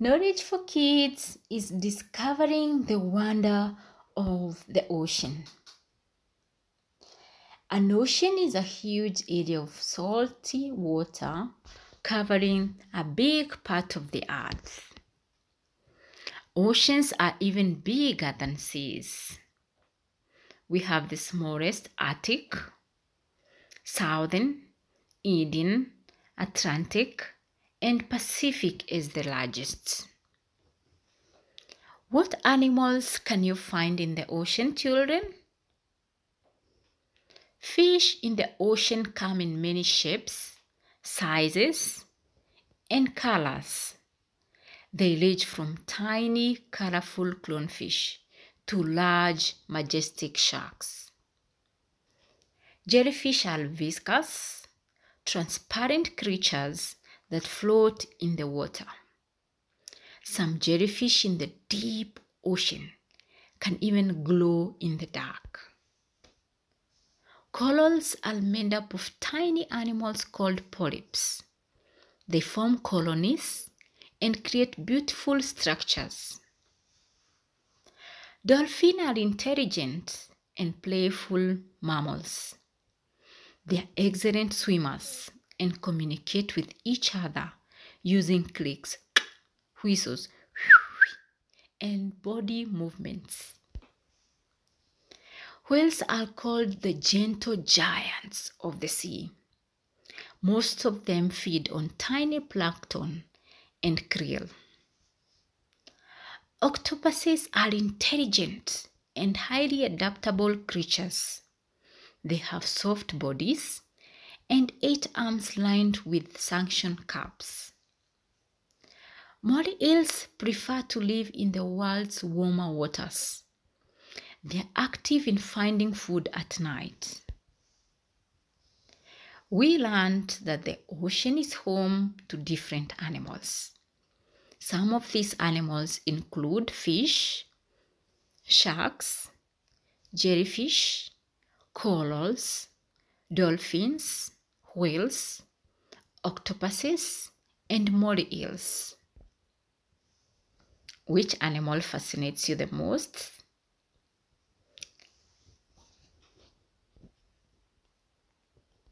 Knowledge for Kids is discovering the wonder of the ocean. An ocean is a huge area of salty water covering a big part of the earth. Oceans are even bigger than seas. We have the smallest Arctic, Southern, Indian, Atlantic, and Pacific is the largest. What animals can you find in the ocean, children? Fish in the ocean come in many shapes, sizes, and colors. They range from tiny, colorful clownfish to large, majestic sharks. Jellyfish are viscous, transparent creatures that float in the water. Some jellyfish in the deep ocean can even glow in the dark. Corals are made up of tiny animals called polyps. They form colonies and create beautiful structures. Dolphins are intelligent and playful mammals. They are excellent swimmers and communicate with each other using clicks, whistles, and body movements. Whales are called the gentle giants of the sea. Most of them feed on tiny plankton and krill. Octopuses are intelligent and highly adaptable creatures. They have soft bodies and eight arms lined with suction cups. Moray eels prefer to live in the world's warmer waters. They are active in finding food at night. We learned that the ocean is home to different animals. Some of these animals include fish, sharks, jellyfish, corals, dolphins, whales, octopuses, and moray eels. Which animal fascinates you the most?